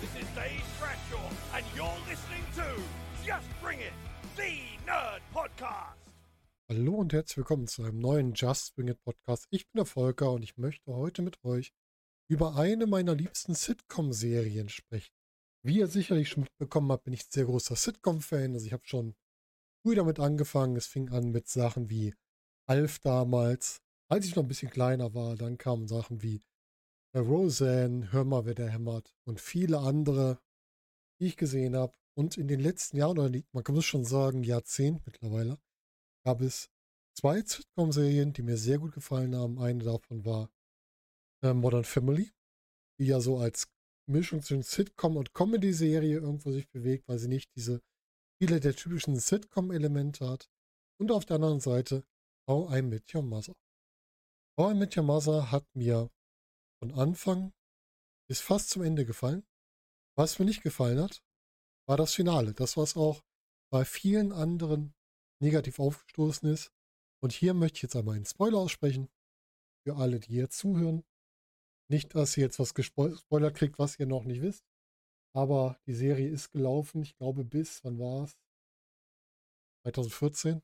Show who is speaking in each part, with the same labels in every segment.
Speaker 1: This is Dave Bradshaw, and you're listening to Just Bring It, the Nerd Podcast.
Speaker 2: Hallo und herzlich willkommen zu einem neuen Just Bring It Podcast. Ich bin der Volker und ich möchte heute mit euch über eine meiner liebsten Sitcom-Serien sprechen. Wie ihr sicherlich schon mitbekommen habt, bin ich sehr großer Sitcom-Fan. Also ich habe schon früh damit angefangen. Es fing an mit Sachen wie Alf damals, als ich noch ein bisschen kleiner war. Dann kamen Sachen wie Roseanne, Hör mal, wer der hämmert und viele andere, die ich gesehen habe. Und in den letzten Jahren, oder man kann es schon sagen, Jahrzehnt mittlerweile, gab es zwei Sitcom-Serien, die mir sehr gut gefallen haben. Eine davon war äh, Modern Family, die ja so als Mischung zwischen Sitcom und Comedy-Serie irgendwo sich bewegt, weil sie nicht diese viele der typischen Sitcom-Elemente hat. Und auf der anderen Seite How I Met Your Mother. How I Met Your Mother hat mir von Anfang bis fast zum Ende gefallen. Was mir nicht gefallen hat, war das Finale. Das, was auch bei vielen anderen negativ aufgestoßen ist. Und hier möchte ich jetzt einmal einen Spoiler aussprechen. Für alle, die hier zuhören. Nicht, dass ihr jetzt was gespoilert kriegt, was ihr noch nicht wisst. Aber die Serie ist gelaufen. Ich glaube bis, wann war es? 2014.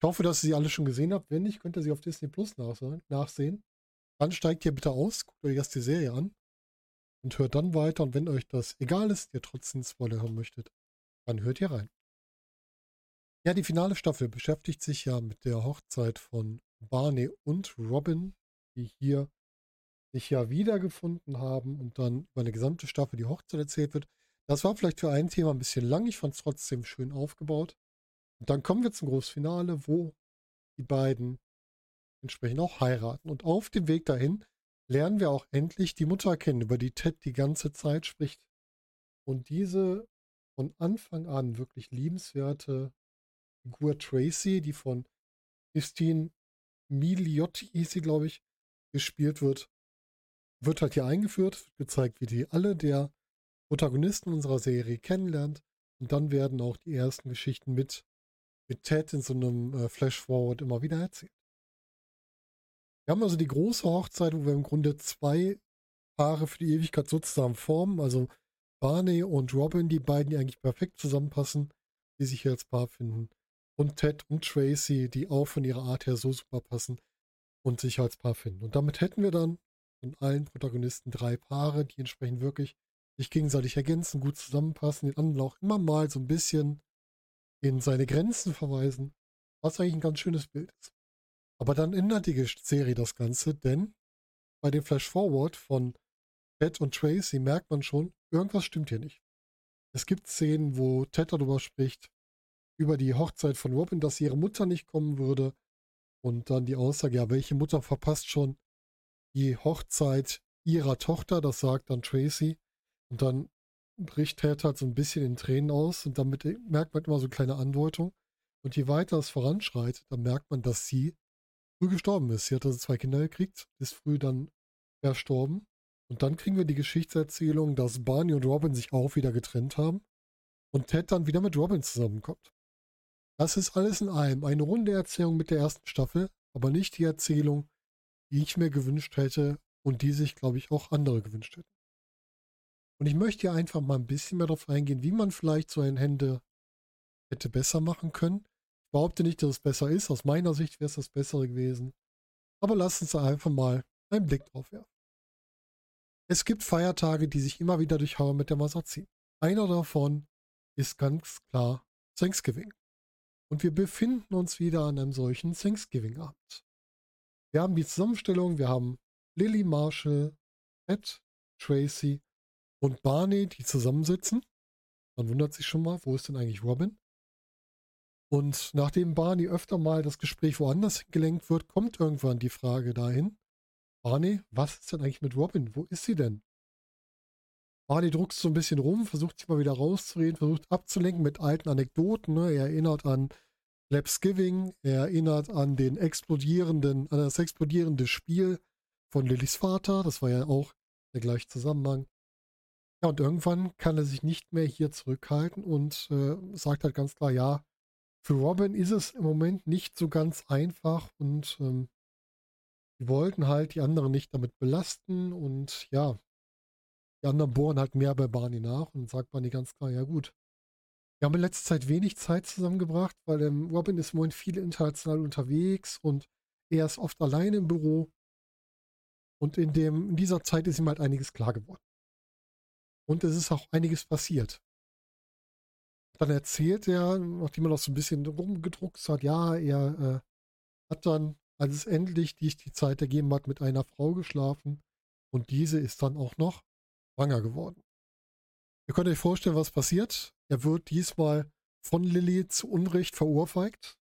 Speaker 2: Ich hoffe, dass ihr sie alle schon gesehen habt. Wenn nicht, könnt ihr sie auf Disney Plus nachsehen. Dann steigt ihr bitte aus, guckt euch erst die Serie an und hört dann weiter. Und wenn euch das egal ist, ihr trotzdem Spoiler hören möchtet, dann hört ihr rein. Ja, die finale Staffel beschäftigt sich ja mit der Hochzeit von Barney und Robin, die hier sich ja wiedergefunden haben und dann über eine gesamte Staffel die Hochzeit erzählt wird. Das war vielleicht für ein Thema ein bisschen lang. Ich fand es trotzdem schön aufgebaut. Und dann kommen wir zum Großfinale, wo die beiden entsprechend auch heiraten. Und auf dem Weg dahin lernen wir auch endlich die Mutter kennen, über die Ted die ganze Zeit spricht. Und diese von Anfang an wirklich liebenswerte Figur Tracy, die von Christine Miliotti, hieß sie, glaube ich, gespielt wird, wird halt hier eingeführt, gezeigt, wie die alle der Protagonisten unserer Serie kennenlernt. Und dann werden auch die ersten Geschichten mit, mit Ted in so einem äh, Flash-Forward immer wieder erzählt. Wir haben also die große Hochzeit, wo wir im Grunde zwei Paare für die Ewigkeit sozusagen formen. Also Barney und Robin, die beiden, die eigentlich perfekt zusammenpassen, die sich hier als Paar finden. Und Ted und Tracy, die auch von ihrer Art her so super passen und sich als Paar finden. Und damit hätten wir dann von allen Protagonisten drei Paare, die entsprechend wirklich sich gegenseitig ergänzen, gut zusammenpassen, den anderen auch immer mal so ein bisschen in seine Grenzen verweisen, was eigentlich ein ganz schönes Bild ist. Aber dann ändert die Serie das Ganze, denn bei dem Flash Forward von Ted und Tracy merkt man schon, irgendwas stimmt hier nicht. Es gibt Szenen, wo Ted darüber spricht, über die Hochzeit von Robin, dass ihre Mutter nicht kommen würde. Und dann die Aussage, ja, welche Mutter verpasst schon die Hochzeit ihrer Tochter, das sagt dann Tracy. Und dann bricht Ted halt so ein bisschen in Tränen aus und damit merkt man immer so eine kleine Andeutung. Und je weiter es voranschreitet, dann merkt man, dass sie früh gestorben ist. Sie hat also zwei Kinder gekriegt, ist früh dann verstorben. Und dann kriegen wir die Geschichtserzählung, dass Barney und Robin sich auch wieder getrennt haben und Ted dann wieder mit Robin zusammenkommt. Das ist alles in allem eine runde Erzählung mit der ersten Staffel, aber nicht die Erzählung, die ich mir gewünscht hätte und die sich, glaube ich, auch andere gewünscht hätten. Und ich möchte hier einfach mal ein bisschen mehr darauf eingehen, wie man vielleicht so ein Hände hätte besser machen können behaupte nicht, dass es besser ist. Aus meiner Sicht wäre es das Bessere gewesen. Aber lass uns einfach mal einen Blick drauf werfen. Es gibt Feiertage, die sich immer wieder durch Hauer mit der Masse ziehen. Einer davon ist ganz klar Thanksgiving. Und wir befinden uns wieder an einem solchen Thanksgiving-Abend. Wir haben die Zusammenstellung, wir haben Lily Marshall, Ed, Tracy und Barney, die zusammensitzen. Man wundert sich schon mal, wo ist denn eigentlich Robin? Und nachdem Barney öfter mal das Gespräch woanders gelenkt wird, kommt irgendwann die Frage dahin, Barney, was ist denn eigentlich mit Robin? Wo ist sie denn? Barney druckst so ein bisschen rum, versucht sich mal wieder rauszureden, versucht abzulenken mit alten Anekdoten. Ne? Er erinnert an Lapsgiving, er erinnert an den explodierenden, an das explodierende Spiel von Lillys Vater. Das war ja auch der gleiche Zusammenhang. Ja, und irgendwann kann er sich nicht mehr hier zurückhalten und äh, sagt halt ganz klar, ja, für Robin ist es im Moment nicht so ganz einfach und ähm, die wollten halt die anderen nicht damit belasten und ja, die anderen bohren halt mehr bei Barney nach und sagt Barney ganz klar, ja gut. Wir haben in letzter Zeit wenig Zeit zusammengebracht, weil ähm, Robin ist Moment viel international unterwegs und er ist oft alleine im Büro. Und in, dem, in dieser Zeit ist ihm halt einiges klar geworden. Und es ist auch einiges passiert. Dann erzählt er, nachdem er noch so ein bisschen rumgedruckt hat, ja, er äh, hat dann, als es endlich die, die Zeit ergeben hat, mit einer Frau geschlafen. Und diese ist dann auch noch schwanger geworden. Ihr könnt euch vorstellen, was passiert. Er wird diesmal von Lilly zu Unrecht verohrfeigt.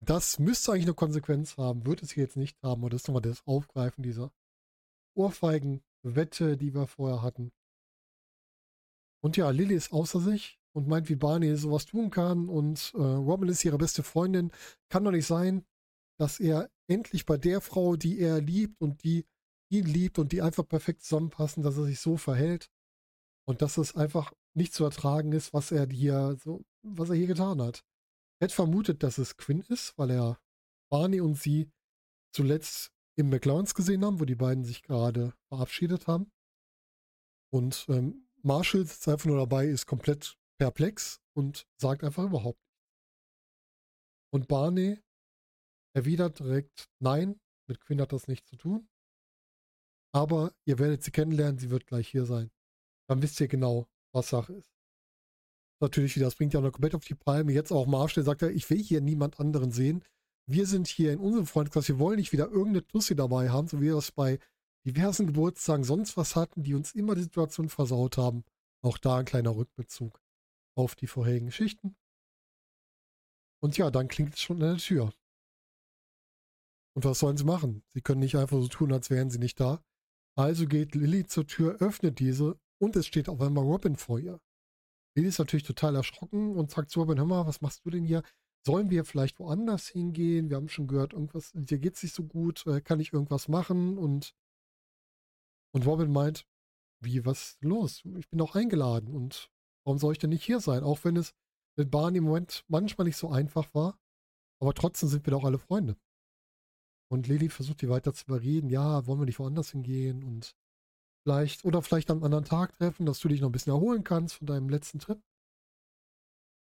Speaker 2: Das müsste eigentlich eine Konsequenz haben, wird es hier jetzt nicht haben. Und das ist nochmal das Aufgreifen dieser Ohrfeigen-Wette, die wir vorher hatten. Und ja, Lilly ist außer sich und meint, wie Barney sowas tun kann. Und äh, Robin ist ihre beste Freundin. Kann doch nicht sein, dass er endlich bei der Frau, die er liebt und die ihn liebt und die einfach perfekt zusammenpassen, dass er sich so verhält. Und dass es einfach nicht zu ertragen ist, was er hier so, was er hier getan hat. Er hat vermutet, dass es Quinn ist, weil er Barney und sie zuletzt im McLaurens gesehen haben, wo die beiden sich gerade verabschiedet haben. Und ähm, Marshall sitzt einfach nur dabei, ist komplett perplex und sagt einfach überhaupt nichts. Und Barney erwidert direkt, nein, mit Quinn hat das nichts zu tun. Aber ihr werdet sie kennenlernen, sie wird gleich hier sein dann wisst ihr genau, was Sache ist. Natürlich, das bringt ja noch komplett auf die Palme. Jetzt auch Marshall sagt er, ich will hier niemand anderen sehen. Wir sind hier in unserem Freundeskreis, wir wollen nicht wieder irgendeine Tussi dabei haben, so wie wir das bei diversen Geburtstagen sonst was hatten, die uns immer die Situation versaut haben. Auch da ein kleiner Rückbezug auf die vorherigen Geschichten. Und ja, dann klingt es schon an der Tür. Und was sollen sie machen? Sie können nicht einfach so tun, als wären sie nicht da. Also geht Lilly zur Tür, öffnet diese und es steht auf einmal Robin vor ihr. Lily ist natürlich total erschrocken und sagt zu Robin, hör mal, was machst du denn hier? Sollen wir vielleicht woanders hingehen? Wir haben schon gehört, irgendwas, dir geht's nicht so gut, äh, kann ich irgendwas machen? Und, und Robin meint, wie, was los? Ich bin doch eingeladen und warum soll ich denn nicht hier sein? Auch wenn es mit Barney im Moment manchmal nicht so einfach war, aber trotzdem sind wir doch alle Freunde. Und Lily versucht die weiter zu überreden, ja, wollen wir nicht woanders hingehen und Vielleicht, oder vielleicht am anderen Tag treffen, dass du dich noch ein bisschen erholen kannst von deinem letzten Trip.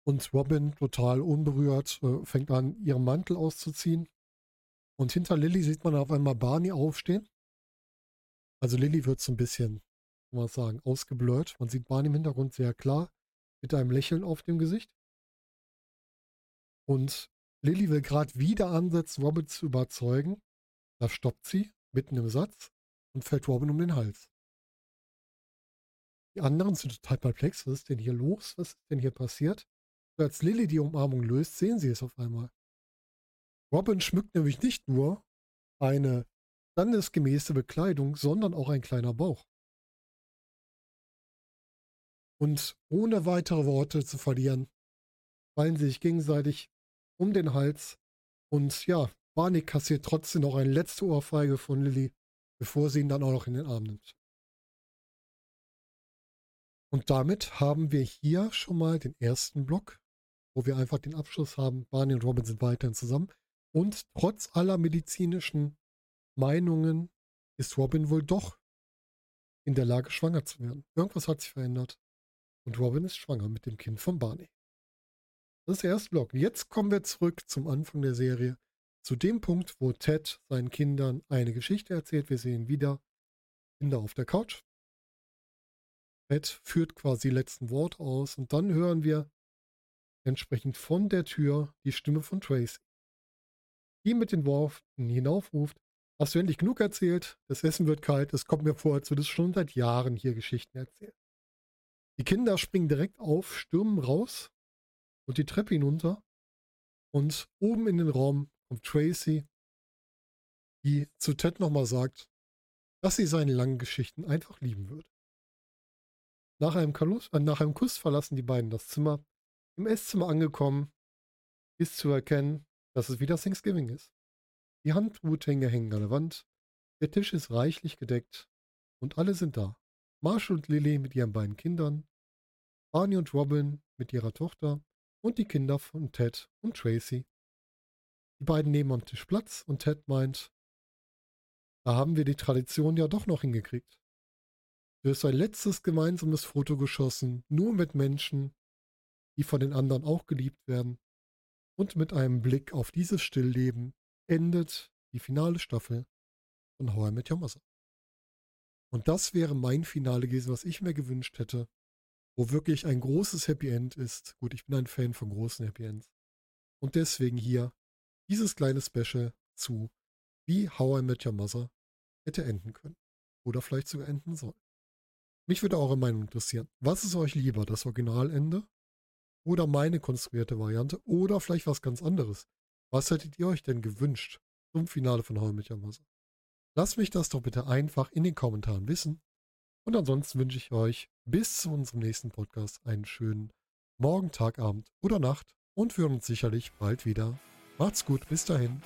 Speaker 2: Und Robin, total unberührt, äh, fängt an, ihren Mantel auszuziehen. Und hinter Lilly sieht man auf einmal Barney aufstehen. Also Lilly wird so ein bisschen, kann man sagen, ausgeblurrt. Man sieht Barney im Hintergrund sehr klar mit einem Lächeln auf dem Gesicht. Und Lilly will gerade wieder ansetzen, Robin zu überzeugen. Da stoppt sie mitten im Satz und fällt Robin um den Hals. Die anderen sind total perplex. Was ist denn hier los? Was ist denn hier passiert? Als Lilly die Umarmung löst, sehen sie es auf einmal. Robin schmückt nämlich nicht nur eine standesgemäße Bekleidung, sondern auch ein kleiner Bauch. Und ohne weitere Worte zu verlieren, fallen sie sich gegenseitig um den Hals. Und ja, Barney kassiert trotzdem noch eine letzte Ohrfeige von Lilly, bevor sie ihn dann auch noch in den Arm nimmt. Und damit haben wir hier schon mal den ersten Block, wo wir einfach den Abschluss haben. Barney und Robin sind weiterhin zusammen. Und trotz aller medizinischen Meinungen ist Robin wohl doch in der Lage, schwanger zu werden. Irgendwas hat sich verändert. Und Robin ist schwanger mit dem Kind von Barney. Das ist der erste Block. Jetzt kommen wir zurück zum Anfang der Serie. Zu dem Punkt, wo Ted seinen Kindern eine Geschichte erzählt. Wir sehen wieder Kinder auf der Couch. Ted führt quasi letzten Wort aus und dann hören wir entsprechend von der Tür die Stimme von Tracy, die mit den Worten hinaufruft, hast du endlich genug erzählt, das Essen wird kalt, es kommt mir vor, als würdest du schon seit Jahren hier Geschichten erzählen. Die Kinder springen direkt auf, stürmen raus und die Treppe hinunter und oben in den Raum kommt Tracy, die zu Ted nochmal sagt, dass sie seine langen Geschichten einfach lieben würde. Nach einem, Kalus, äh, nach einem Kuss verlassen die beiden das Zimmer. Im Esszimmer angekommen, ist zu erkennen, dass es wieder Thanksgiving ist. Die Handhuthänge hängen an der Wand, der Tisch ist reichlich gedeckt und alle sind da. Marshall und Lily mit ihren beiden Kindern, Barney und Robin mit ihrer Tochter und die Kinder von Ted und Tracy. Die beiden nehmen am Tisch Platz und Ted meint, da haben wir die Tradition ja doch noch hingekriegt. Du hast ein letztes gemeinsames Foto geschossen, nur mit Menschen, die von den anderen auch geliebt werden. Und mit einem Blick auf dieses Stillleben endet die finale Staffel von How I Met Your Mother. Und das wäre mein Finale gewesen, was ich mir gewünscht hätte, wo wirklich ein großes Happy End ist. Gut, ich bin ein Fan von großen Happy Ends. Und deswegen hier dieses kleine Special zu, wie How I Met Your Mother hätte enden können. Oder vielleicht sogar enden soll. Mich würde eure Meinung interessieren. Was ist euch lieber, das Originalende oder meine konstruierte Variante oder vielleicht was ganz anderes? Was hättet ihr euch denn gewünscht zum Finale von How I Met? Lasst mich das doch bitte einfach in den Kommentaren wissen. Und ansonsten wünsche ich euch bis zu unserem nächsten Podcast einen schönen Morgen, Tag, Abend oder Nacht und wir hören uns sicherlich bald wieder. Macht's gut, bis dahin.